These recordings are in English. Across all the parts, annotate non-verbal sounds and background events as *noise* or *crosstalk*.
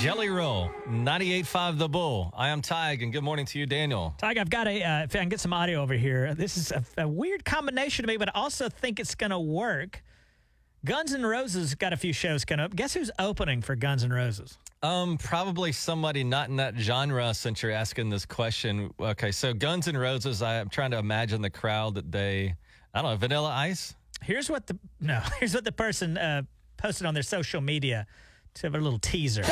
Jelly Roll, 98.5 The Bull. I am Tige, and good morning to you, Daniel. Tige, I've got a, uh, if I can get some audio over here. This is a, a weird combination to me, but I also think it's going to work. Guns N' Roses got a few shows coming up. Guess who's opening for Guns N' Roses? Um, probably somebody not in that genre since you're asking this question. Okay, so Guns N' Roses, I, I'm trying to imagine the crowd that they, I don't know, Vanilla Ice? Here's what the, no, *laughs* here's what the person uh, posted on their social media to have a little teaser.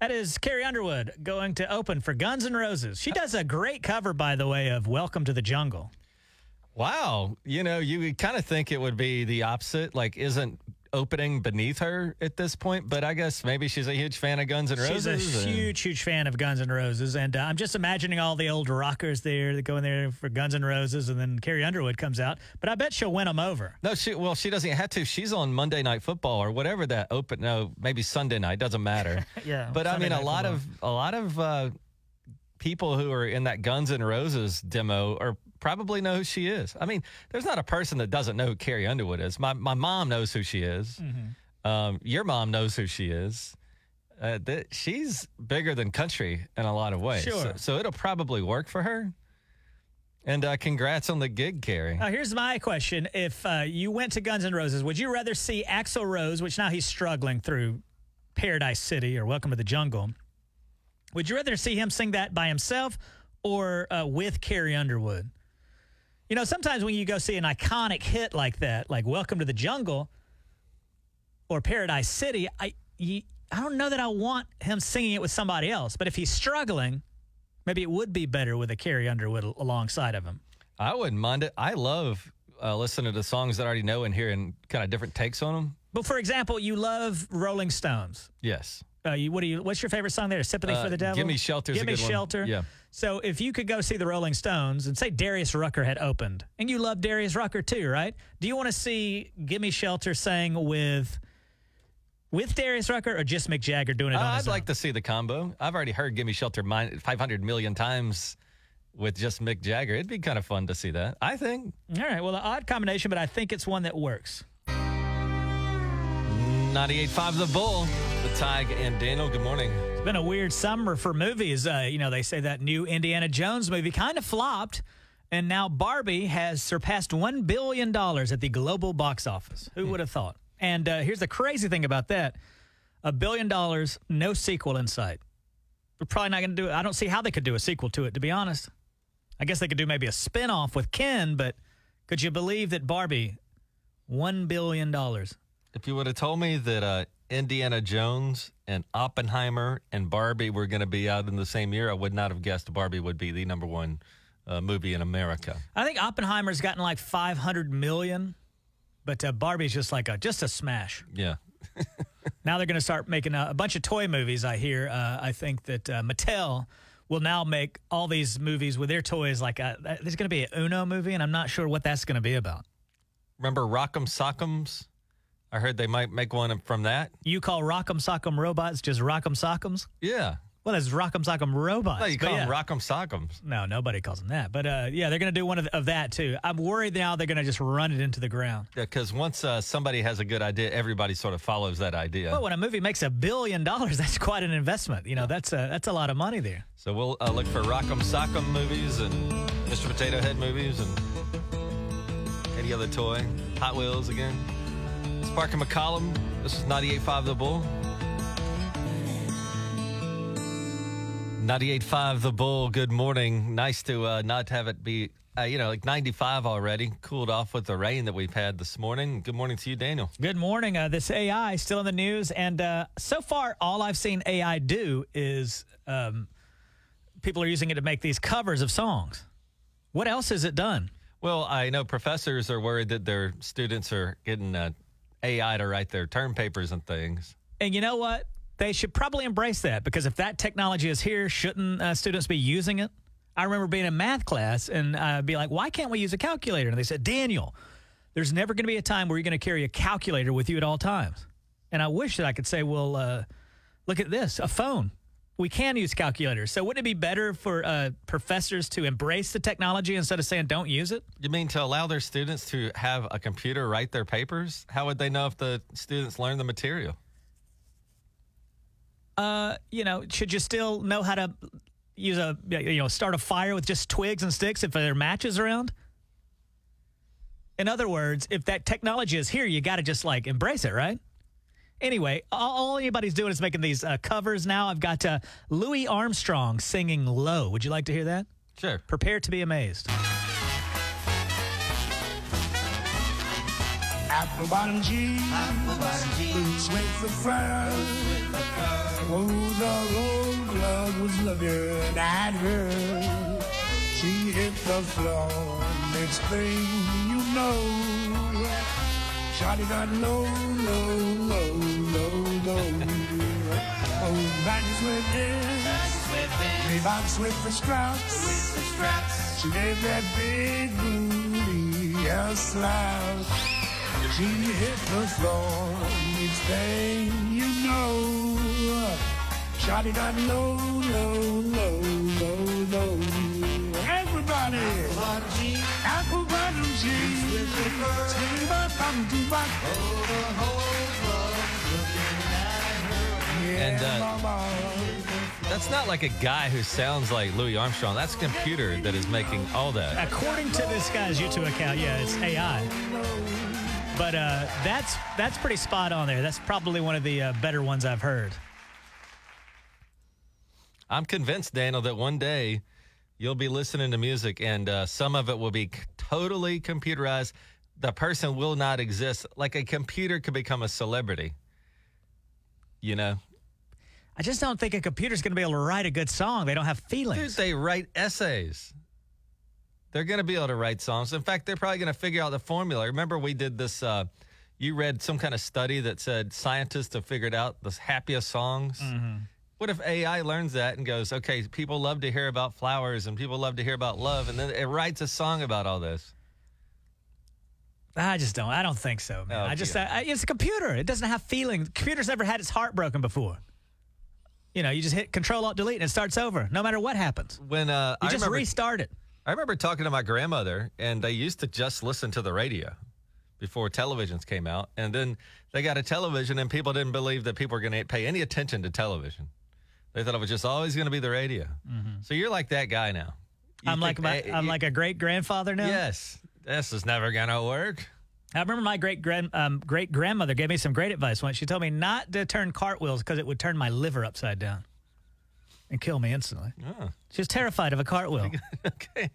That is Carrie Underwood going to open for Guns N' Roses. She does a great cover, by the way, of Welcome to the Jungle. Wow. You know, you kind of think it would be the opposite. Like, isn't opening beneath her at this point, but I guess maybe she's a huge fan of Guns N' Roses. She's a and- huge, huge fan of Guns N' Roses, and uh, I'm just imagining all the old rockers there that go in there for Guns N' Roses, and then Carrie Underwood comes out. But I bet she'll win them over. No, she well, she doesn't have to. She's on Monday Night Football or whatever that open. No, maybe Sunday night. Doesn't matter. *laughs* Yeah, but I mean, a lot of a lot of uh, people who are in that Guns N' Roses demo are probably know who she is. I mean, there's not a person that doesn't know who Carrie Underwood is. My my mom knows who she is. Mm-hmm. Um, your mom knows who she is. Uh, th- she's bigger than country in a lot of ways. Sure. So, so it'll probably work for her. And uh, congrats on the gig, Carrie. Now, here's my question: If uh, you went to Guns N' Roses, would you rather see Axl Rose, which now he's struggling through Paradise City or Welcome to the Jungle? Would you rather see him sing that by himself or uh, with Carrie Underwood? You know, sometimes when you go see an iconic hit like that, like Welcome to the Jungle or Paradise City, I you, I don't know that I want him singing it with somebody else. But if he's struggling, maybe it would be better with a Carrie Underwood alongside of him. I wouldn't mind it. I love uh, listening to songs that I already know and hearing kind of different takes on them. But for example, you love Rolling Stones. Yes. Uh, you, what do you? What's your favorite song there? Sympathy Uh, for the Devil. Gimme Shelter's a Give me good one. shelter. Yeah. So if you could go see the Rolling Stones and say Darius Rucker had opened, and you love Darius Rucker too, right? Do you want to see "Gimme Shelter" sang with with Darius Rucker or just Mick Jagger doing it Uh, I'd his like to see the combo. I've already heard Gimme Shelter 500 million times with just Mick Jagger. It'd be kind of fun to see that. I think. All right. Well, an odd combination, but I think it's one that works. 98.5 The Bull, the Tige and Daniel. Good morning. It's been a weird summer for movies. Uh, you know, they say that new Indiana Jones movie kind of flopped, and now Barbie has surpassed $1 billion at the global box office. Who would have thought? And uh, here's the crazy thing about that a billion dollars, no sequel in sight. We're probably not going to do it. I don't see how they could do a sequel to it, to be honest. I guess they could do maybe a spin off with Ken, but could you believe that Barbie, $1 billion? If you would have told me that uh, Indiana Jones and Oppenheimer and Barbie were going to be out in the same year, I would not have guessed Barbie would be the number one uh, movie in America. I think Oppenheimer's gotten like 500 million, but uh, Barbie's just like a just a smash. Yeah. *laughs* Now they're going to start making a, a bunch of toy movies. I hear. Uh, I think that uh, Mattel will now make all these movies with their toys. Like uh there's going to be an Uno movie, and I'm not sure what that's going to be about. Remember Rock'em Sock'ems? I heard they might make one from that. You call Rock'em Sock'em robots just Rock'em Sock'ems? Yeah. Well, that's Rock'em Sock'em robots. No, you call yeah. them Rock'em Sock'ems. No, nobody calls them that. But uh, yeah, they're going to do one of, of that too. I'm worried now they're going to just run it into the ground. Yeah, because once uh, somebody has a good idea, everybody sort of follows that idea. Well, when a movie makes a billion dollars, *laughs* that's quite an investment. You know, that's a that's a lot of money there. so we'll uh, look for Rock'em Sock'em movies and Mr. Potato Head movies and any other toy. Hot Wheels again. It's Parker McCollum. This is 98.5 The Bull. 98.5 The Bull. Good morning. Nice to uh, not have it be, uh, you know, like 95 already. Cooled off with the rain that we've had this morning. Good morning to you, Daniel. Good morning. Uh, this AI still in the news, and uh, so far, all I've seen AI do is um, people are using it to make these covers of songs. What else has it done? Well, I know professors are worried that their students are getting uh, AI to write their term papers and things. And you know what? They should probably embrace that because if that technology is here, shouldn't uh, students be using it? I remember being in math class and I'd uh, be like, why can't we use a calculator? And they said, Daniel, there's never going to be a time where you're going to carry a calculator with you at all times. And I wish that I could say, well, uh, Look at this, a phone. We can use calculators. So wouldn't it be better for uh, professors to embrace the technology instead of saying don't use it? You mean to allow their students to have a computer write their papers? How would they know if the students learn the material? Uh, you know, should you still know how to use a you know start a fire with just twigs and sticks if there are matches around? In other words, if that technology is here, you got to just like embrace it, right? Anyway, all, all anybody's doing is making these uh, covers now. I've got uh, Louis Armstrong singing "Low." Would you like to hear that? Sure. Prepare to be amazed. Apple bottom jeans, boots with the fur. Oh, the old glove was looking at her. She hit the floor, next thing you know, Shotty got low, low, low, low, low. Oh, baggies went in, Reeboks with the straps. She gave that big booty a slap. She hit the floor, next thing you know, Shotty got low, low, low, low, low. Everybody, apple bottom jeans, bottom bottom to back. And, uh. That's not like a guy who sounds like Louis Armstrong. That's a computer that is making all that. According to this guy's YouTube account, yeah, it's AI. But uh, that's that's pretty spot on there. That's probably one of the uh, better ones I've heard. I'm convinced, Daniel, that one day you'll be listening to music and uh, some of it will be c- totally computerized. The person will not exist. Like a computer could become a celebrity. You know? I just don't think a computer's going to be able to write a good song. They don't have Dude, feelings. they write essays. They're going to be able to write songs. In fact, they're probably going to figure out the formula. Remember, we did this. Uh, you read some kind of study that said scientists have figured out the happiest songs. What if AI learns that and goes, okay, people love to hear about flowers and people love to hear about love, and then it writes a song about all this? I just don't. I don't think so, man. Oh, I just yeah. I, it's a computer. It doesn't have feelings. Computer's never had its heart broken before. You know, you just hit Control Alt Delete and it starts over, no matter what happens. When uh, You I just remember, restart it. I remember talking to my grandmother, and they used to just listen to the radio before televisions came out. And then they got a television, and people didn't believe that people were going to pay any attention to television. They thought it was just always going to be the radio. So you're like that guy now. You I'm like my, I'm you- like a great grandfather now. yes, this is never going to work. I remember my great grand um, great grandmother gave me some great advice once. She told me not to turn cartwheels because it would turn my liver upside down and kill me instantly. Oh, She was terrified of a cartwheel. *laughs* okay.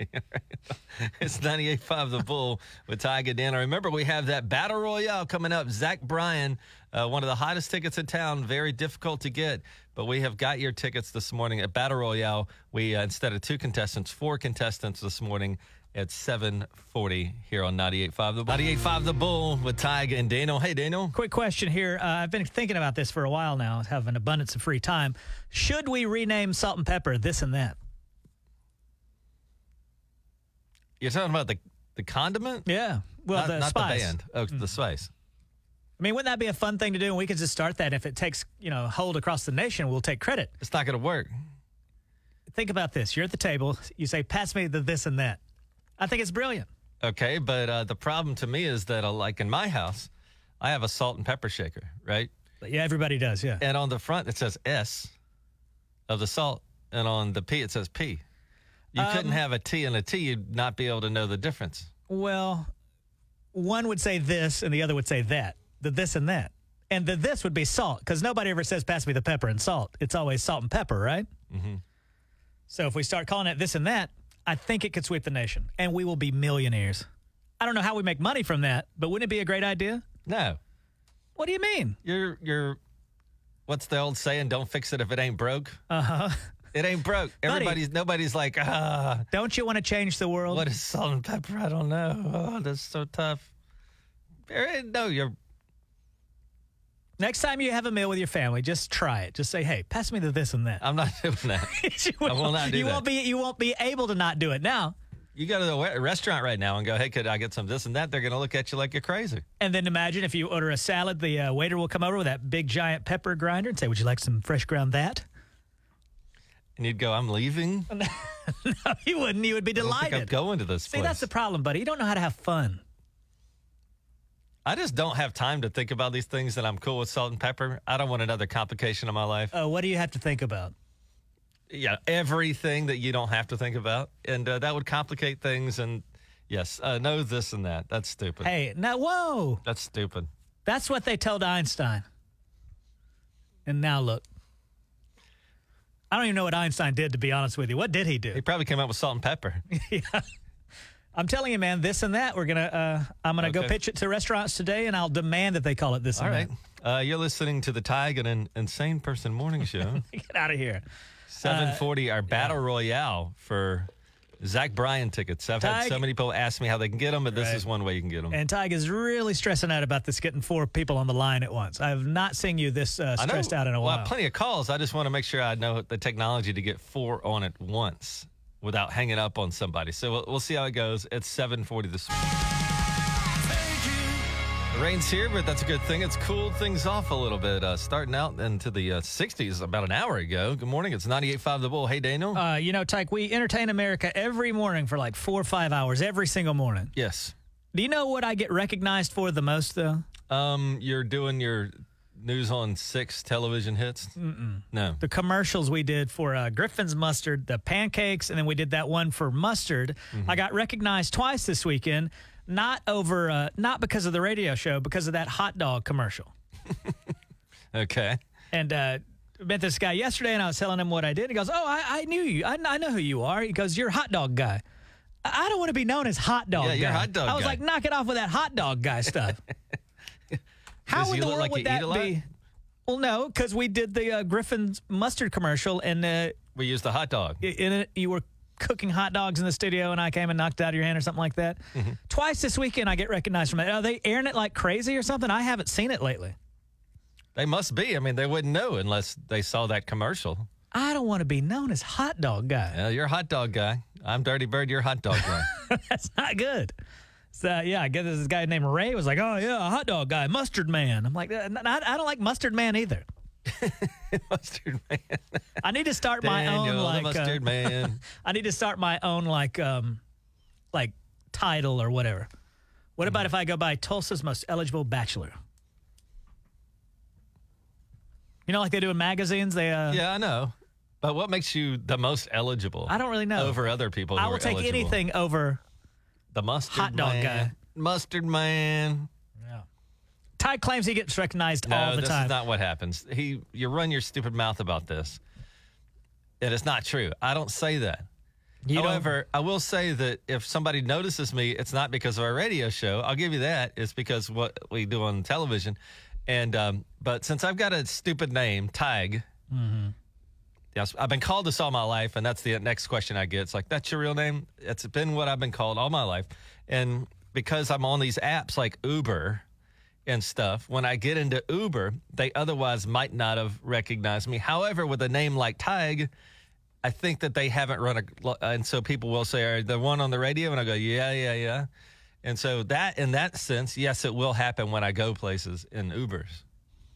it's 98.5 The Bull with Tiger Dan. I Remember, we have that Battle Royale coming up. Zach Bryan, uh, one of the hottest tickets in town, very difficult to get. But we have got your tickets this morning at Battle Royale. We, uh, instead of two contestants, four contestants this morning at 740 here on 98.5 The Bull. 98.5 The Bull with Tiger and Daniel. Hey, Daniel. Quick question here. Uh, I've been thinking about this for a while now. Have an abundance of free time. Should we rename Salt and Pepper this and that? You're talking about the, the condiment? Yeah. Well, not the not spice. the band. Oh, the spice. I mean, wouldn't that be a fun thing to do? And we could just start that. If it takes you know hold across the nation, we'll take credit. It's not going to work. Think about this. You're at the table. You say, "Pass me the this and that." I think it's brilliant. Okay, but uh, the problem to me is that, uh, like in my house, I have a salt and pepper shaker, right? Yeah, everybody does. Yeah. And on the front it says S of the salt, and on the P it says P. You couldn't have a T and a T; you'd not be able to know the difference. Well, one would say this, and the other would say that. The this and that, and the this would be salt because nobody ever says, "Pass me the pepper and salt." It's always salt and pepper, right? Mm-hmm. So if we start calling it this and that, I think it could sweep the nation, and we will be millionaires. I don't know how we make money from that, but wouldn't it be a great idea? No, What do you mean? you're you're. What's the old saying? Don't fix it if it ain't broke. Uh huh. It ain't broke. Everybody's nobody's like ah. Don't you want to change the world? What is salt and pepper? I don't know. Oh, that's so tough. No, you're Next time you have a meal with your family, just try it. Just say, "Hey, pass me the this and that." I'm not *laughs* doing that. *laughs* you I will not do you that. won't be you won't be able to not do it now. You go to the restaurant right now and go, hey, could I get some this and that? They're going to look at you like you're crazy. And then imagine if you order a salad, the uh, waiter will come over with that big giant pepper grinder and say, "Would you like some fresh ground that?" And you'd go, I'm leaving. *laughs* no, you wouldn't. You would be I don't think I'm delighted. going to this See, place. that's the problem, buddy. You don't know how to have fun. I just don't have time to think about these things that I'm cool with salt and pepper. I don't want another complication in my life. Uh, what do you have to think about? yeah, everything that you don't have to think about. And uh, that would complicate things. And yes, uh, no, this and that. That's stupid. Hey, now, whoa. That's stupid. That's what they told Einstein. And now look. I don't even know what Einstein did, to be honest with you. What did he do? He probably came up with salt and pepper. *laughs* I'm telling you, man, this and that. We're gonna. Uh, I'm gonna go pitch it to restaurants today, and I'll demand that they call it this All and right. Uh, you're listening to the Tige and an Insane Person Morning Show. *laughs* Get out of here. 740, our battle royale for Zach Bryan tickets. I've had so many people ask me how they can get them, but this Right. is one way you can get them. And Tige is really stressing out about this getting four people on the line at once. I have not seen you this uh, I know, stressed out in a while. have plenty of calls. I just want to make sure I know the technology to get four on at once without hanging up on somebody. So we'll, we'll see how it goes. It's 740 this morning. The rain's here, but that's a good thing. It's cooled things off a little bit. Uh, starting out into the uh, 60s about an hour ago. Good morning. It's 98.5 The Bull. Hey, Daniel. uh, you know, Tige, we entertain America every morning for like four or five hours, every single morning. yes. Do you know what I get recognized for the most, though? Um, you're doing your news on six television hits? Mm-mm. No. the commercials we did for uh, Griffin's mustard, the pancakes, and then we did that one for mustard. Mm-hmm. I got recognized twice this weekend, not over, uh, not because of the radio show, because of that hot dog commercial. *laughs* Okay. And uh, met this guy yesterday, and I was telling him what I did. He goes, "Oh, I, I knew you. I, I know who you are." He goes, "You're a hot dog guy." I I don't want to be known as hot dog Yeah, guy. hot dog I was guy. like, knock it off with that hot dog guy stuff. *laughs* How Does in the world like would that eat a lot? be? Well, no, because we did the uh, Griffin's mustard commercial, and uh, We used the hot dog. in it you were cooking hot dogs in the studio and I came and knocked it out of your hand or something like that. Mm-hmm. Twice this weekend I get recognized from it. Are they airing it like crazy or something? I haven't seen it lately. They must be. I mean, they wouldn't know unless they saw that commercial. I don't want to be known as hot dog guy. Yeah, you're a hot dog guy. I'm Dirty Bird. You're a hot dog guy. *laughs* That's not good. So yeah, I guess this guy named Ray was like, "Oh yeah, a hot dog guy, mustard man." I'm like, "Uh, I I don't like mustard man either. *laughs* mustard man. I need to start my Daniel, own the like. mustard uh, man. *laughs* I need to start my own like um, like title or whatever. What about if I go by Tulsa's most eligible bachelor? You know, like they do in magazines. They uh, Yeah, I know. But what makes you the most eligible? I don't really know. Over other people. who I will take eligible? anything over. The mustard Hot dog man. guy. Mustard man. Yeah. Ty claims he gets recognized No, all the this time. is not what happens. He, you run your stupid mouth about this, and it's not true. I don't say that. You don't- However, I will say that if somebody notices me, it's not because of our radio show. I'll give you that. It's because what we do on television. And um, but since I've got a stupid name, Tige. Mm-hmm. Yes, I've been called this all my life, and that's the next question I get. It's like, "That's your real name?" It's been what I've been called all my life, and because I'm on these apps like Uber and stuff, when I get into Uber, they otherwise might not have recognized me. However, with a name like Tige, I think that they haven't run a, and so people will say, "Are the one on the radio?" And I go, "Yeah, yeah, yeah." And so that, in that sense, yes, it will happen when I go places in Ubers.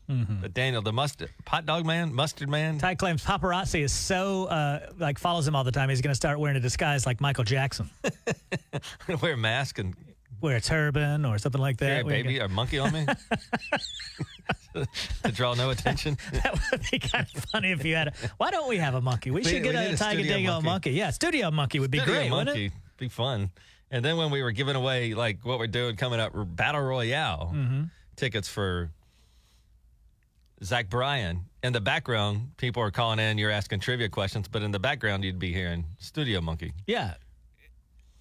But Daniel, the mustard hot dog man, mustard man, Ty claims paparazzi is so uh, like follows him all the time. He's going to start wearing a disguise like Michael Jackson, *laughs* wear a mask and wear a turban or something like that. carry a baby, a monkey on me *laughs* to draw no attention. *laughs* That would be kind of funny if you had. A, why don't we have a monkey? We We- should get we a a Tiger Dingo monkey. monkey. Yeah, studio monkey would be Studio great, wouldn't monkey, it? be fun. And then when we were giving away like what we're doing coming up, battle royale Mm-hmm. tickets for Zach Bryan. In the background, people are calling in. You're asking trivia questions, but in the background, you'd be hearing Studio Monkey. Yeah.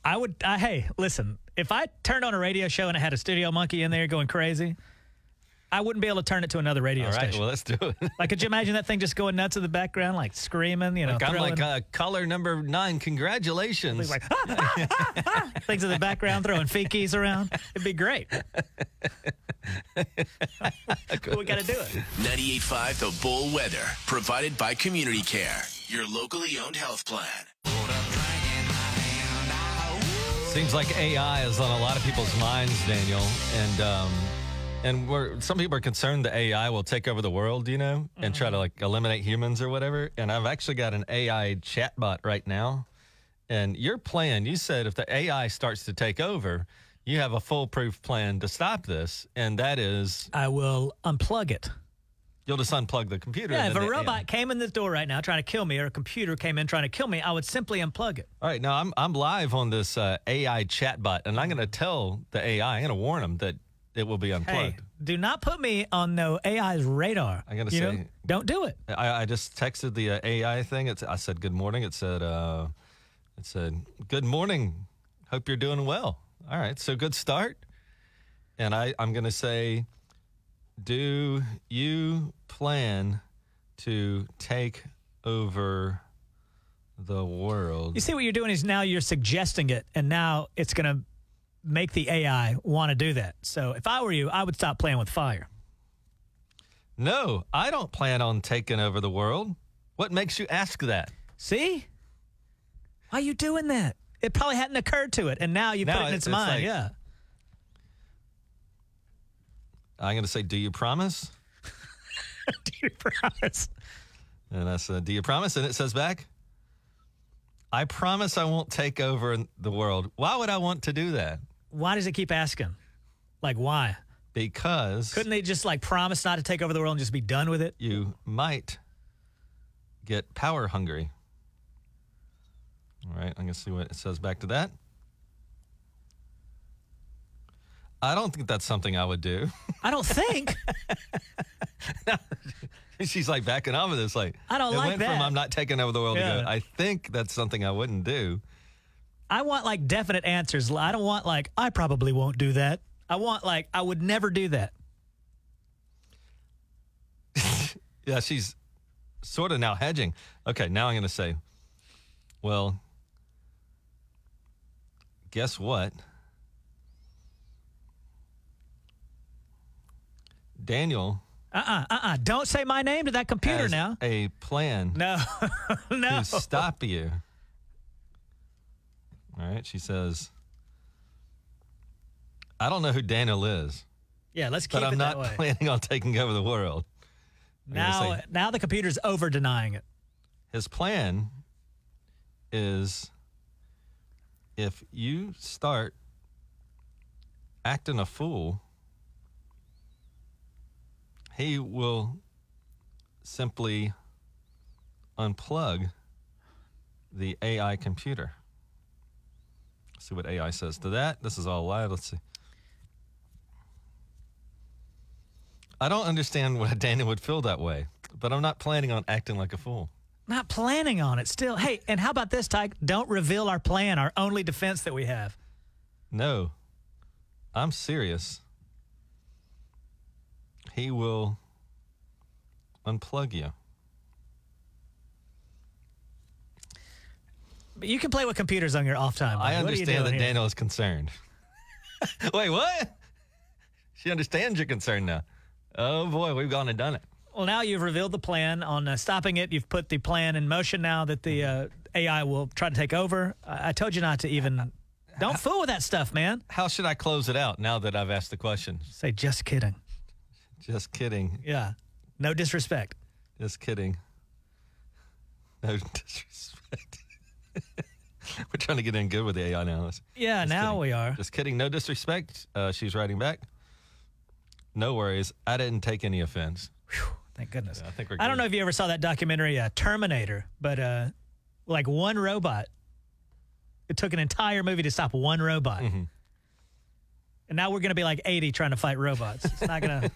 I would. I, hey, listen. If I turned on a radio show and I had a studio monkey in there going crazy, I wouldn't be able to turn it to another radio All right, station. well, let's do it. *laughs* like, could you imagine that thing just going nuts in the background, like screaming? You know, Like, I'm throwing like uh, caller number nine. Congratulations. things like ah, ah, ah, ah, *laughs* things in the background, throwing fikis around. It'd be great. *laughs* we got to do it. 98.5 The Bull Weather, provided by Community Care, your locally owned health plan. Seems like AI is on a lot of people's minds, Daniel, and um, and we're some people are concerned that AI will take over the world, you know, and try to like eliminate humans or whatever. And I've actually got an AI chatbot right now, and your plan. You said if the AI starts to take over, you have a foolproof plan to stop this, and that is I will unplug it. you'll just unplug the computer. Yeah, and if then a the robot came in the door right now trying to kill me, or a computer came in trying to kill me, I would simply unplug it. All right, now I'm I'm live on this uh, AI chatbot, and I'm going to tell the AI, I'm going to warn them that it will be unplugged. Hey, do not put me on no AI's radar. I gotta You know? say- don't do it. I, I just texted the uh, AI thing. It's, I said good morning. It said uh, it said good morning. Hope you're doing well. All right, so good start. And I I'm going to say, do you plan to take over the world? You see what you're doing is now you're suggesting it, and now it's going to make the AI want to do that. So if I were you, I would stop playing with fire. No, I don't plan on taking over the world. What makes you ask that? See? Why are you doing that? It probably hadn't occurred to it, and now you No, put it in it's- its it's mind. like- yeah. I'm going to say, do you promise? *laughs* Do you promise? And I said, Do you promise? And it says back, I promise I won't take over the world. Why would I want to do that? Why does it keep asking? Like, why? Because Couldn't they just like promise not to take over the world and just be done with it? you might get power hungry. All right, I'm going to see what it says back to that. I don't think that's something I would do. I don't think. *laughs* *laughs* She's like backing off of this. Like, I don't it like went from that. I'm not taking over the world to Yeah. go, I think that's something I wouldn't do. I want like definite answers. I don't want like, I probably won't do that. I want like, I would never do that. *laughs* Yeah, she's sort of now hedging. Okay, now I'm going to say, well, guess what? Daniel Uh uh-uh, uh, uh Don't say my name to that computer now. a plan No, *laughs* no. to stop you. All right, she says, I don't know who Daniel is, Yeah, let's keep it. but I'm it not that way. planning on taking over the world. now, say- now the computer's over denying it. his plan is if you start acting a fool, he will simply unplug the AI computer. See what AI says to that. This is all live. Let's see. I don't understand why *laughs* Daniel would feel that way, but I'm not planning on acting like a fool. Not planning on it still. Hey, and how about this, Tige? Don't reveal our plan, our only defense that we have. No, I'm serious. He will unplug you. You can play with computers on your off time. buddy. I What are you understand that here? Daniel is concerned. *laughs* Wait, what? She understands your concern now. Oh boy, we've gone and done it. Well, now you've revealed the plan on uh, stopping it. You've put the plan in motion now that the uh, AI will try to take over. I, I told you not to even. Don't fool with that stuff, man. How should I close it out now that I've asked the question? Say, just kidding. Just kidding. Yeah. No disrespect. Just kidding. No *laughs* disrespect. *laughs* We're trying to get in good with the AI now. Yeah, Just now kidding. we are. Just kidding. No disrespect. Uh, she's writing back. No worries. I didn't take any offense. Thank goodness. I think we're I don't know if you ever saw that documentary, uh, Terminator, but uh, like one robot. It took an entire movie to stop one robot. Mm-hmm. And now we're going to be like 80 trying to fight robots. It's not going *laughs* to.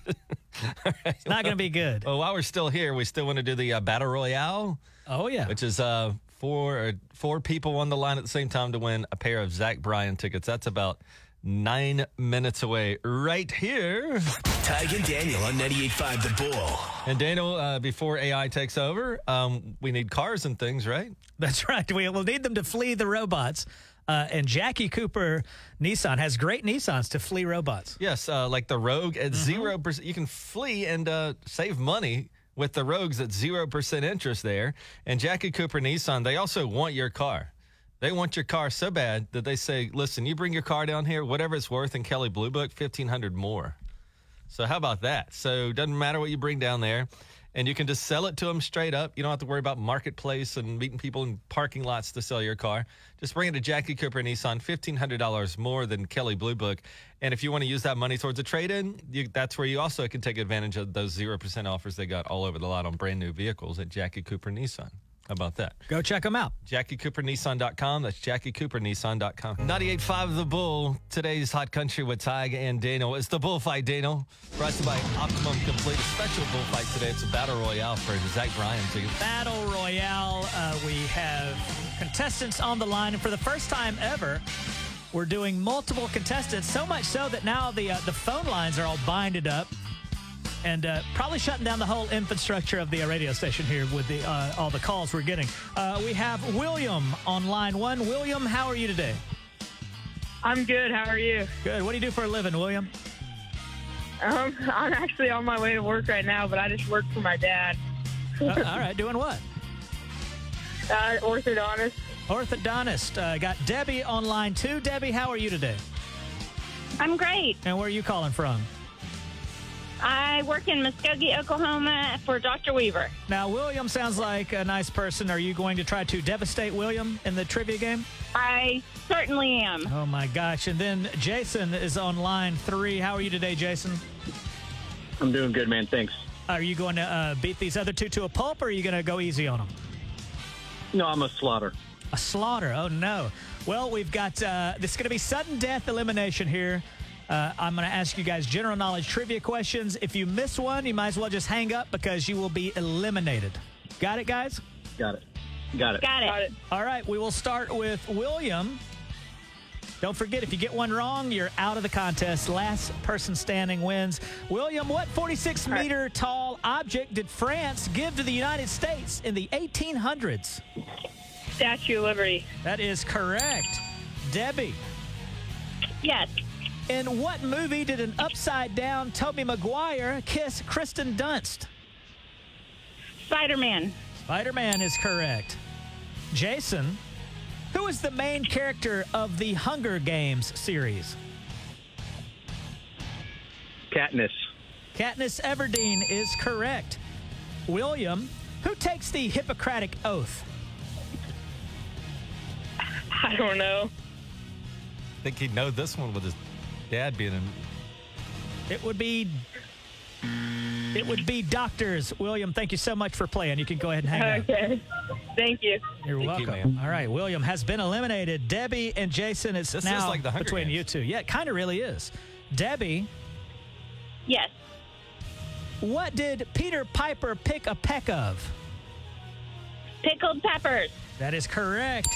It's not going to be good. Well, while we're still here, we still want to do the uh, battle royale, Oh yeah. which is uh, four uh, four people on the line at the same time to win a pair of Zach Bryan tickets. That's about nine minutes away, right here. Tige and Daniel on 98.5 The Bull. And Daniel, uh, before AI takes over, um, we need cars and things, right? That's right. We will need them to flee the robots. Uh, and Jackie Cooper Nissan has great Nissans to flee robots. Yes, uh, like the Rogue at 0 percent. You can flee and uh, save money with the Rogues at zero percent interest there. And Jackie Cooper Nissan, they also want your car. They want your car so bad that they say, "Listen, you bring your car down here, whatever it's worth in Kelley Blue Book, fifteen hundred more." So how about that? So doesn't matter what you bring down there, and you can just sell it to them straight up. You don't have to worry about marketplace and meeting people in parking lots to sell your car. Just bring it to Jackie Cooper Nissan, fifteen hundred dollars more than Kelley Blue Book. And if you want to use that money towards a trade-in, that's where you also can take advantage of those zero percent offers they got all over the lot on brand new vehicles at Jackie Cooper Nissan. How about that? Go check them out. JackieCooperNissan.com. That's JackieCooperNissan.com. 98.5 The Bull. Today's Hot Country with Tige and Daniel. It's the bullfight, Daniel. Brought to you by Optimum Complete. A special bullfight today. It's a battle royale for Zach Bryan. Battle Royale. Uh, we have contestants on the line, and for the first time ever, we're doing multiple contestants. So much so that now the uh, the phone lines are all binded up, and uh, probably shutting down the whole infrastructure of the uh, radio station here with the uh, all the calls we're getting. Uh, we have William on line one. William, how are you today? I'm good. How are you? Good. What do you do for a living, William? Um, I'm actually on my way to work right now, but I just work for my dad, Uh, all right, doing what? *laughs* uh, orthodontist. Orthodontist. Uh, got Debbie on line two. Debbie, how are you today? I'm great. And where are you calling from? I work in Muskogee, Oklahoma for Dr. Weaver. Now, William sounds like a nice person. Are you going to try to devastate William in the trivia game? I certainly am. Oh, my gosh. And then Jason is on line three. How are you today, Jason? I'm doing good, man. Thanks. Are you going to uh, beat these other two to a pulp or are you going to go easy on them? No, I'm a slaughter. A slaughter. Oh, no. Well, we've got uh, this is going to be sudden death elimination here. Uh, I'm going to ask you guys general knowledge trivia questions. If you miss one, you might as well just hang up because you will be eliminated. Got it, guys? Got it. Got it. Got it. Got it. All right, we will start with William. Don't forget, if you get one wrong, you're out of the contest. Last person standing wins. William, what 46 meter tall object did France give to the United States in the 1800s? Statue of Liberty. That is correct. Debbie, Yes. In what movie did an upside down Tobey Maguire kiss Kirsten Dunst? Spider Man. Spider Man is correct. Jason, who is the main character of the Hunger Games series? Katniss. Katniss Everdeen is correct. William, who takes the Hippocratic Oath? I don't know. I think he'd know this one with his dad being in. It would be. It would be doctors. William, thank you so much for playing. You can go ahead and hang up. Okay. Thank you. You're Thank welcome. ma'am. All right, William has been eliminated. Debbie and Jason, it's This is now like the between Games. you two. Yeah, it kind of really is. Debbie, Yes. what did Peter Piper pick a peck of? Pickled peppers. That is correct.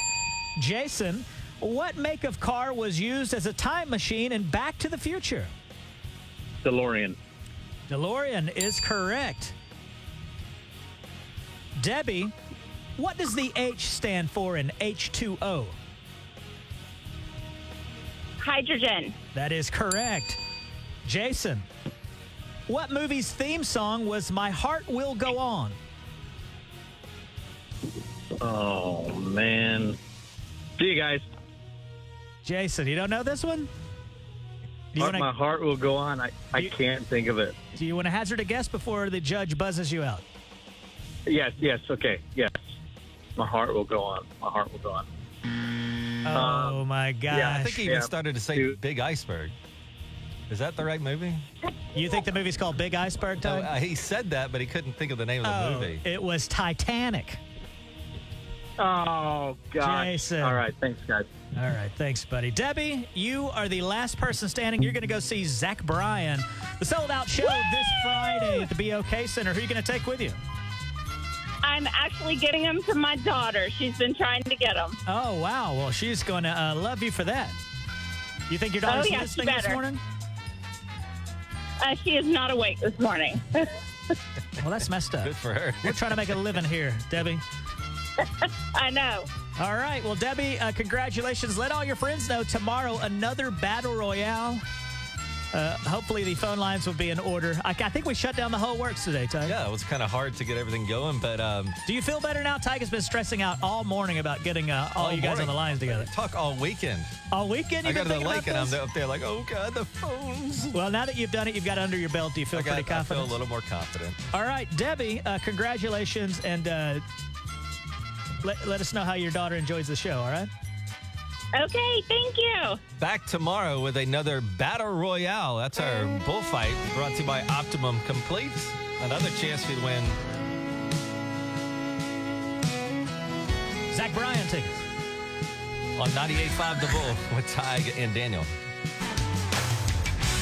Jason, what make of car was used as a time machine in Back to the Future? DeLorean. DeLorean is correct. Debbie, what does the H stand for in H2O? Hydrogen. That is correct. Jason, what movie's theme song was My Heart Will Go On? Oh man. See you guys. Jason, you don't know this one? Do you Heart- want my heart will go on. I, I You- can't think of it. do you want to hazard a guess before the judge buzzes you out? Yes, yes, okay, yes. My heart will go on. My heart will go on. Oh my gosh. yeah, I think he even Yeah. started to say Dude. Big Iceberg. Is that the right movie? You think the movie's called Big Iceberg No, uh, he said that, but he couldn't think of the name of the Oh, movie. it was Titanic. Oh God. Jason. All right, thanks guys. All right, thanks, buddy. Debbie, you are the last person standing. You're going to go see Zach Bryan, the sold out show this Friday at the BOK Center. Who are you going to take with you? I'm actually getting them to my daughter. She's been trying to get them. Oh, wow. Well, she's going to uh, love you for that. You think your daughter's Oh, yeah, she listening this better. morning? Uh, she is not awake this morning. *laughs* Well, that's messed up. Good for her. We're trying to make a living here, Debbie. *laughs* I know. All right. Well, Debbie, uh, congratulations. Let all your friends know tomorrow another battle royale Uh, hopefully, the phone lines will be in order. I, I think we shut down the whole works today, Ty. Yeah, it was kind of hard to get everything going, but um, Do you feel better now? Tyga's been stressing out all morning about getting uh, all, you guys morning. on the lines together. talk all weekend. All weekend, I you've go been to the lake and I'm up there like, oh god, the phones. Well, now that you've done it, you've got it under your belt. Do you feel I, got, pretty I feel confident? a little more confident. All right, Debbie, uh, congratulations, and uh, let, let us know how your daughter enjoys the show. All right. Okay, thank you. Back tomorrow with another battle royale. That's our bullfight brought to you by Optimum Complete. Another chance for you to win. Zach Bryan tickets. on 98.5 The Bull with Tige and Daniel.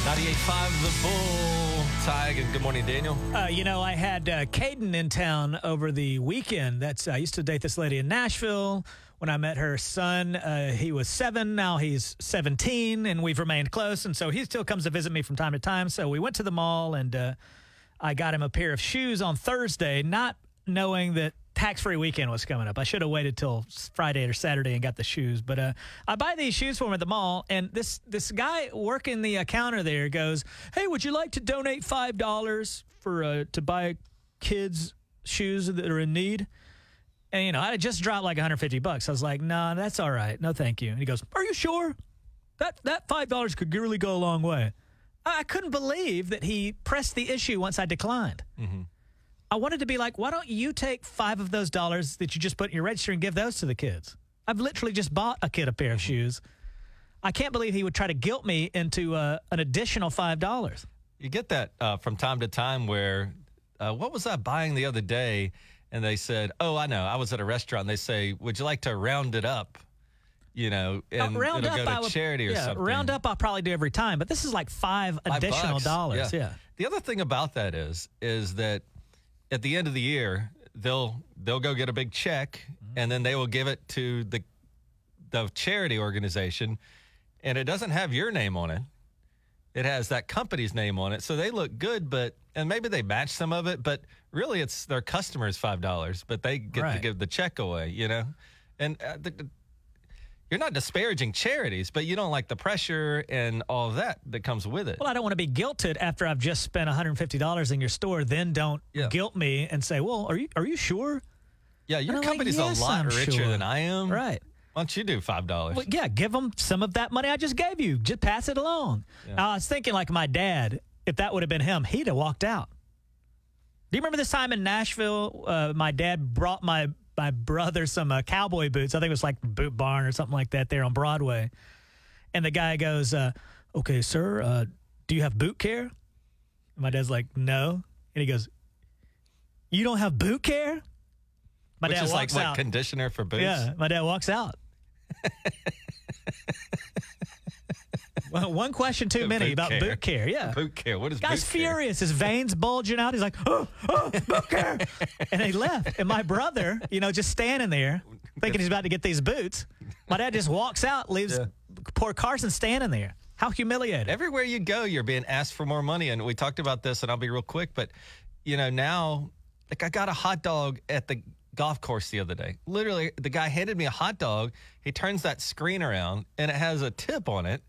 98.5 The Bull, Tige, and good morning, Daniel. Uh, you know, I had uh, Caden in town over the weekend. That's I used to date this lady in Nashville. When I met her son, uh, he was seven. Now he's 17, and we've remained close. And so he still comes to visit me from time to time. So we went to the mall, and uh, I got him a pair of shoes on Thursday, not knowing that tax-free weekend was coming up. I should have waited till Friday or Saturday and got the shoes. But uh, I buy these shoes for him at the mall, and this this guy working the uh, counter there goes, "Hey, would you like to donate five dollars for uh, to buy kids shoes that are in need?" And you know, I just dropped like 150 bucks. I was like, "Nah, that's all right. No, thank you." And he goes, "Are you sure? That that five dollars could really go a long way." I couldn't believe that he pressed the issue once I declined. I wanted to be like, why don't you take five of those dollars that you just put in your register and give those to the kids? I've literally just bought a kid a pair of shoes. I can't believe he would try to guilt me into uh, an additional five dollars. You get that uh, from time to time where, uh, what was I buying the other day? And they said, oh, I know. I was at a restaurant. And they say, would you like to round it up? You know, and round it'll up, go I to would, charity or yeah, something. round up. I'll probably do every time, but this is like five, Five additional bucks. dollars. Yeah. The other thing about that is, is that at the end of the year, they'll they'll go get a big check, Mm-hmm. and then they will give it to the the charity organization, and it doesn't have your name on it. It has that company's name on it, so they look good, but and maybe they match some of it, but really it's their customers five dollars, but they get to give the check away, you know, and uh, the- you're not disparaging charities, but you don't like the pressure and all of that that comes with it. Well, I don't want to be guilted after I've just spent $150 in your store. Then don't Yeah. guilt me and say, "Well, are you are you sure?" Yeah, your I'm like, company's "Yes, a lot I'm richer sure." than I am. Right. Why don't you do five dollars? Well, yeah, give them some of that money I just gave you. Just pass it along. Now, I was thinking, like my dad, if that would have been him, he'd have walked out. Do you remember this time in Nashville? Uh, my dad brought my my brother some uh, cowboy boots. I think it was like Boot Barn or something like that there on Broadway. And the guy goes, uh, "Okay, sir, uh, do you have boot care?" And my dad's like, "No," and he goes, "You don't have boot care?" My Which dad is like walks what out. conditioner for boots? Yeah, my dad walks out. *laughs* well, one question too *laughs* many Boot about care. boot care. Yeah. Boot care. What is Guy's boot care? furious. His veins bulging out. He's like, oh, oh, boot care. and he left. And my brother, you know, just standing there thinking he's about to get these boots. My dad just walks out, leaves Yeah. poor Carson standing there. How humiliating. Everywhere you go, you're being asked for more money. And we talked about this, and I'll be real quick. But you know, now, like I got a hot dog at the golf course the other day. Literally, the guy handed me a hot dog. He turns that screen around, and it has a tip on it.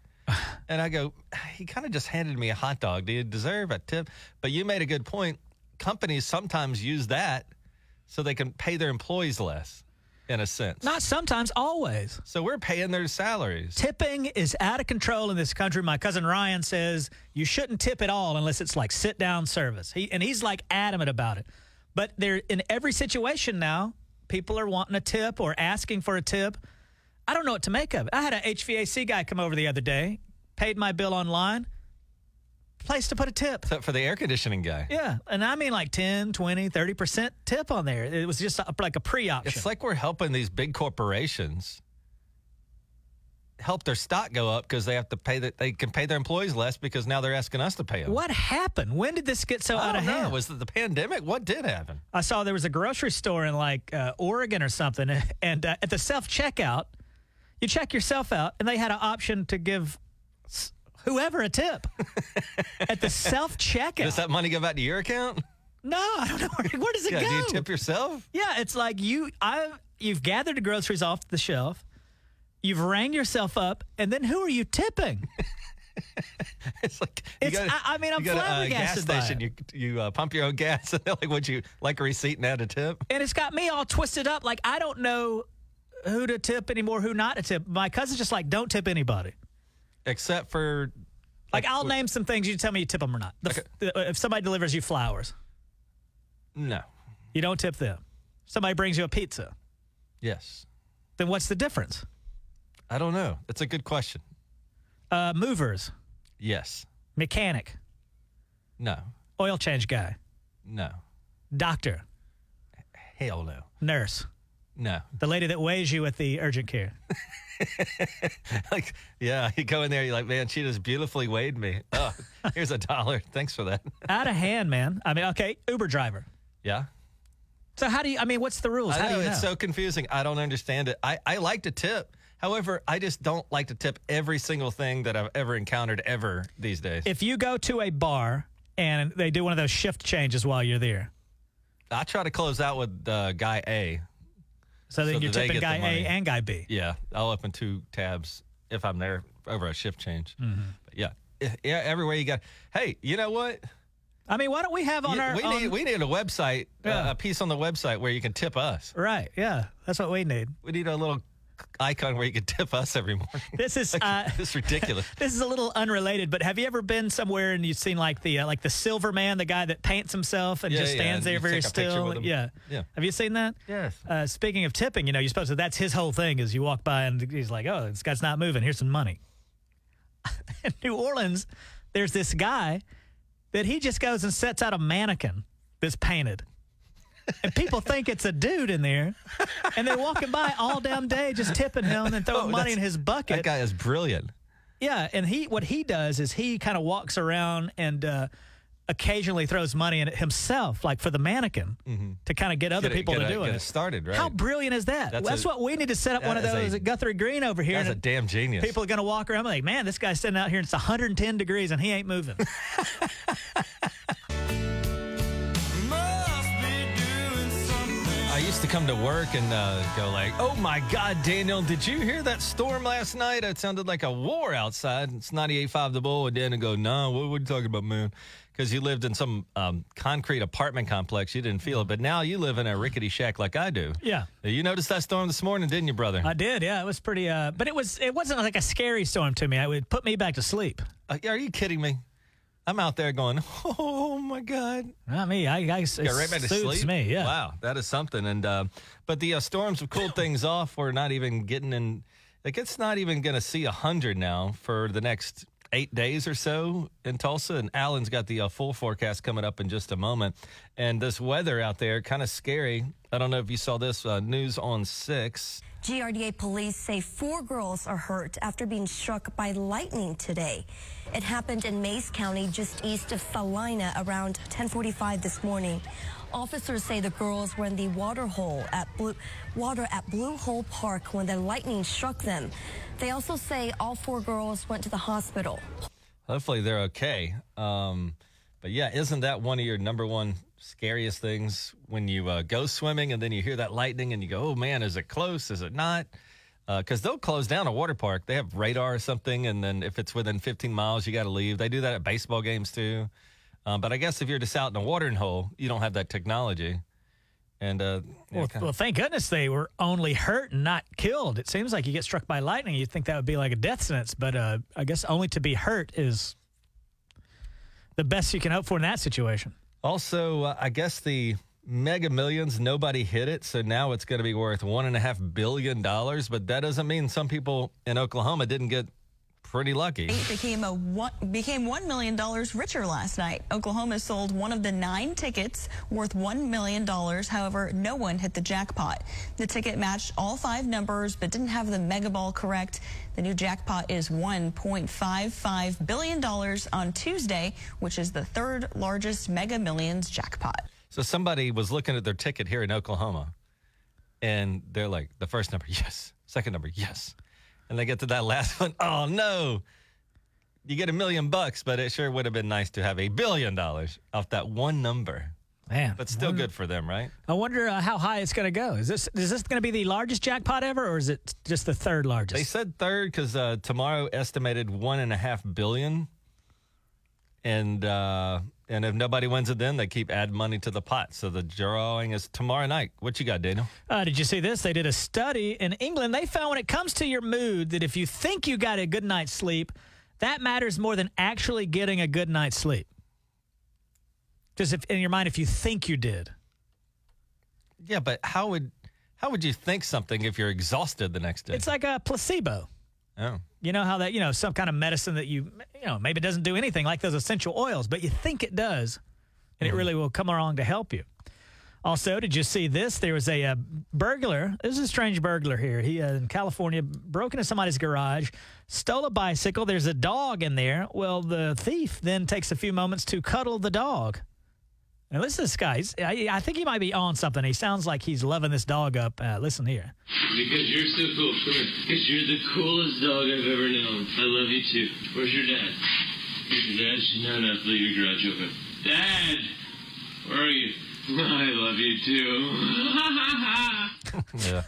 And I go, he kind of just handed me a hot dog. Do you deserve a tip? But you made a good point. Companies sometimes use that so they can pay their employees less, in a sense. Not sometimes, always. so we're paying their salaries. Tipping is out of control in this country. My cousin Ryan says you shouldn't tip at all unless it's like sit down service. He and he's like adamant about it. But they're in every situation now, people are wanting a tip or asking for a tip. I don't know what to make of it. I had an HVAC guy come over the other day, paid my bill online, place to put a tip. Except for the air conditioning guy. Yeah, and I mean like 10, 20, 30% tip on there. It was just like a pre-option. It's like we're helping these big corporations help their stock go up because they have to pay that they can pay their employees less because now they're asking us to pay them. what happened? When did this get so out of know. hand? Was it the pandemic? What did happen? I saw there was a grocery store in like uh, Oregon or something, *laughs* and uh, at the self checkout, you check yourself out, and they had an option to give whoever a tip *laughs* at the self checkout. Does that money go back to your account? no, I don't know where, *laughs* where does it Yeah. go. Do you tip yourself? yeah, it's like you, I, you've gathered the groceries off the shelf, you've rang yourself up, and then who are you tipping? *laughs* it's like It's- I- I mean, I'm you go to a gas flabbergasted station. You you uh, pump your own gas, and they're like, "Would you like a receipt and add a tip?" and it's got me all twisted up. Like I don't know who to tip anymore, who not to tip. My cousin's just like, don't tip anybody. Except for Like, I'll wh- name some things. You tell me you tip them or not. The f- the- if somebody delivers you flowers, no, you don't tip them. Somebody brings you a pizza, yes, then what's the difference? I don't know. That's a good question. Uh, movers, Yes, mechanic, no, oil change guy, no, doctor, hell no, nurse, no. the lady that weighs you at the urgent care. *laughs* like, yeah, you go in there, you're like, man, she just beautifully weighed me. Oh, *laughs* here's a dollar. Thanks for that. Out of hand, man. I mean, okay, Uber driver. yeah. So how do you? I mean, what's the rules? Know, do you know? it's so confusing. I don't understand it. I, I like to tip. However, I just don't like to tip every single thing that I've ever encountered ever these days. if you go to a bar and they do one of those shift changes while you're there, I try to close out with uh, guy A. so then So you're they tipping get the guy A money. and guy B. Yeah, I'll open two tabs if I'm there over a shift change. But yeah, Eh, yeah, everywhere you got. Hey, you know what? I mean, why don't we have on Yeah, our we on- need we need a website, Yeah. uh, a piece on the website where you can tip us. right? Yeah, that's what we need. We need a little icon where you can tip us every morning. This is *laughs* uh, it's ridiculous. *laughs* this is a little unrelated, but have you ever been somewhere and you've seen like the uh, like the Silver Man, the guy that paints himself and Yeah, just yeah, stands and there very take a picture still? Yeah, Yeah. Have you seen that? Yes. Uh, speaking of tipping, you know, you're supposed to. That's his whole thing. Is you walk by and he's like, "Oh, this guy's not moving. Here's some money." *laughs* In New Orleans, there's this guy that he just goes and sets out a mannequin that's painted. And people think it's a dude in there, and they're walking by all damn day just tipping him and throwing Oh, money in his bucket. That guy is brilliant. Yeah, and he what he does is he kind of walks around and uh, occasionally throws money in it himself, like for the mannequin, to kind of get other Mm-hmm. Get it- people get to it- do get it. it started, right. How brilliant is that? That's That's, a- what we need to set up one of those a- at Guthrie Green over here. That's a damn genius. people are going to walk around like, man, this guy's sitting out here and it's 110 degrees and he ain't moving. *laughs* used to come to work and uh, go like, "Oh my God, Daniel, did you hear that storm last night? It sounded like a war outside." It's 98.5 The Bull. And would go, "No, what, what are you talking about, man?" Because you lived in some um, concrete apartment complex, you didn't feel it. But now you live in a rickety shack like I do. yeah. You noticed that storm this morning, didn't you, brother? I did, yeah. It was pretty, uh, but it was it wasn't like a scary storm to me. It would put me back to sleep. Uh, are you kidding me? I'm out there going, "Oh my God." Not me. I, I it Got right back to suits sleep. me. Yeah. Wow, that is something. And uh, but the uh, storms have cooled things *laughs* off. We're not even getting in. Like it's not even going to see a hundred now for the next eight days or so in Tulsa. And Alan's got the uh, full forecast coming up in just a moment. And this weather out there kind of scary. I don't know if you saw this uh, news on six. GRDA police say four girls are hurt after being struck by lightning today. It happened in Mayes County, just east of Salina, around 10:45 this morning. Officers say the girls were in the water hole at Blue Water at Blue Hole Park when the lightning struck them. They also say all four girls went to the hospital. Hopefully they're okay. Um, but yeah, isn't that one of your number one scariest things when you uh, go swimming and then you hear that lightning and you go, oh man, is it close? Is it not? Because they'll close down a water park. They have radar or something, and then if it's within 15 miles, you got to leave. They do that at baseball games too. Um, but I guess if you're just out in a watering hole, you don't have that technology. And uh, Well, kinda- well, thank goodness they were only hurt and not killed. It seems like you get struck by lightning, you'd think that would be like a death sentence, but uh, I guess only to be hurt is the best you can hope for in that situation. Also, uh, I guess the Mega Millions, nobody hit it, so now it's going to be worth one and a half billion dollars. But that doesn't mean some people in Oklahoma didn't get pretty lucky. became a one, became one million dollars richer last night. Oklahoma sold one of the nine tickets worth one million dollars. However, no one hit the jackpot. The ticket matched all five numbers, but didn't have the mega ball correct. The new jackpot is 1.55 billion dollars on Tuesday, which is the third largest Mega Millions jackpot. So somebody was looking at their ticket here in Oklahoma, and they're like, the first number, *laughs* yes. Second number, yes. And they get to that last *laughs* one, oh no. You get a million bucks, but it sure would have been nice to have a billion dollars off that one number. Man, But still good for them, right? I wonder uh, how high it's going to go. Is this is this going to be the largest jackpot ever, or is it just the third largest? They said third because uh, tomorrow estimated one and a half billion, and uh, and if nobody wins it, then they keep adding money to the pot. So the drawing is tomorrow night. What you got, Daniel? Uh, did you see this? They did a study in England. They found when it comes to your mood that if you think you got a good night's sleep, that matters more than actually getting a good night's sleep. Just if in your mind, if you think you did. Yeah, but how would how would you think something if you're exhausted the next day? It's like a placebo. Oh, You know how that, you know, some kind of medicine that you, you know, maybe it doesn't do anything like those essential oils, but you think it does, and it really will come along to help you. Also, did you see this? There was a, uh burglar. This is a strange burglar here. He uh, in California broke into somebody's garage, stole a bicycle. There's a dog in there. Well, the thief then takes a few moments to cuddle the dog. Now listen to this guy. He's, I, I think he might be on something. He sounds like he's loving this dog up. Uh, listen here. Because you're so cool. Come here. Because you're the coolest dog I've ever known. I love you too. Where's your dad? Where's your dad? No, no, leave your garage open. Dad! Where are you? *laughs* I love you too. *laughs* *laughs* yeah.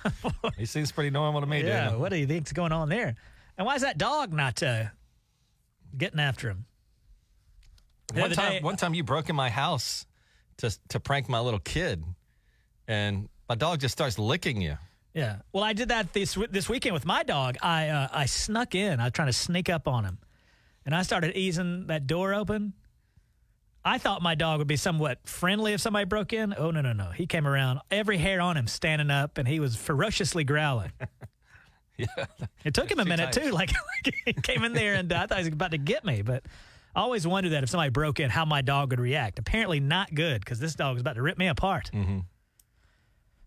he seems pretty normal to me, Yeah, Daniel. what do you think's going on there? And why is that dog not uh, getting after him? The One time, day- one time you broke in my house to to prank my little kid, and my dog just starts licking you. Yeah. Well, I did that this this weekend with my dog. I uh, I snuck in. I was trying to sneak up on him, and I started easing that door open. I thought my dog would be somewhat friendly if somebody broke in. Oh no no no! He came around, every hair on him standing up, and he was ferociously growling. Yeah. *laughs* It took him a minute times. too. *laughs* Like, like he came in there, and I thought he was about to get me. But I always wondered that if somebody broke in, how my dog would react. Apparently, not good because this dog was about to rip me apart. Mm-hmm.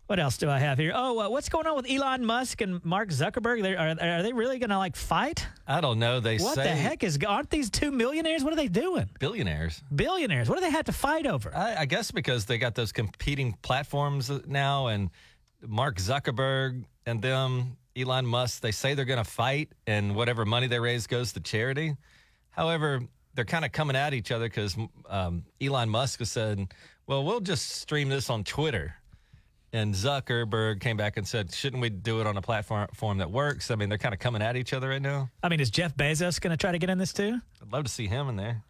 What else do I have here? Oh, uh, what's going on with Elon Musk and Mark Zuckerberg? They're, are, are they really going to like fight? I don't know. They What the heck is? Aren't these two millionaires? What are they doing? billionaires. Billionaires. What do they have to fight over? I, I guess because they got those competing platforms now, and Mark Zuckerberg and them, Elon Musk, they say they're going to fight, and whatever money they raise goes to charity. However, they're kind of coming at each other because um, Elon Musk has said, "Well, we'll just stream this on Twitter." And Zuckerberg came back and said, "Shouldn't we do it on a platform that works?" I mean, they're kind of coming at each other right now. I mean, is Jeff Bezos going to try to get in this too? I'd love to see him in there.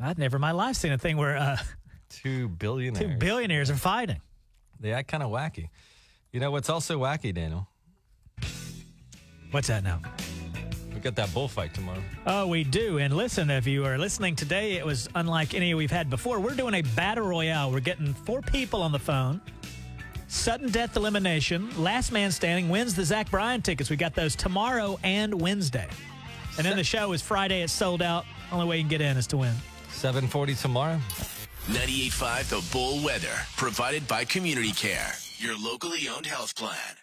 I've never in my life seen a thing where uh, Two billionaires. two billionaires are fighting. They act kind of wacky. You know what's also wacky, Daniel? What's that now? We got that bullfight tomorrow. Oh, we do. And listen, if you are listening today, it was unlike any we've had before. We're doing a battle royale. We're getting four people on the phone. Sudden death elimination. Last man standing wins the Zach Bryan tickets. We got those tomorrow and Wednesday. And then the show is Friday. It's sold out. Only way you can get in is to win. 740 tomorrow. 98.5 The Bull Weather, provided by Community Care, your locally owned health plan.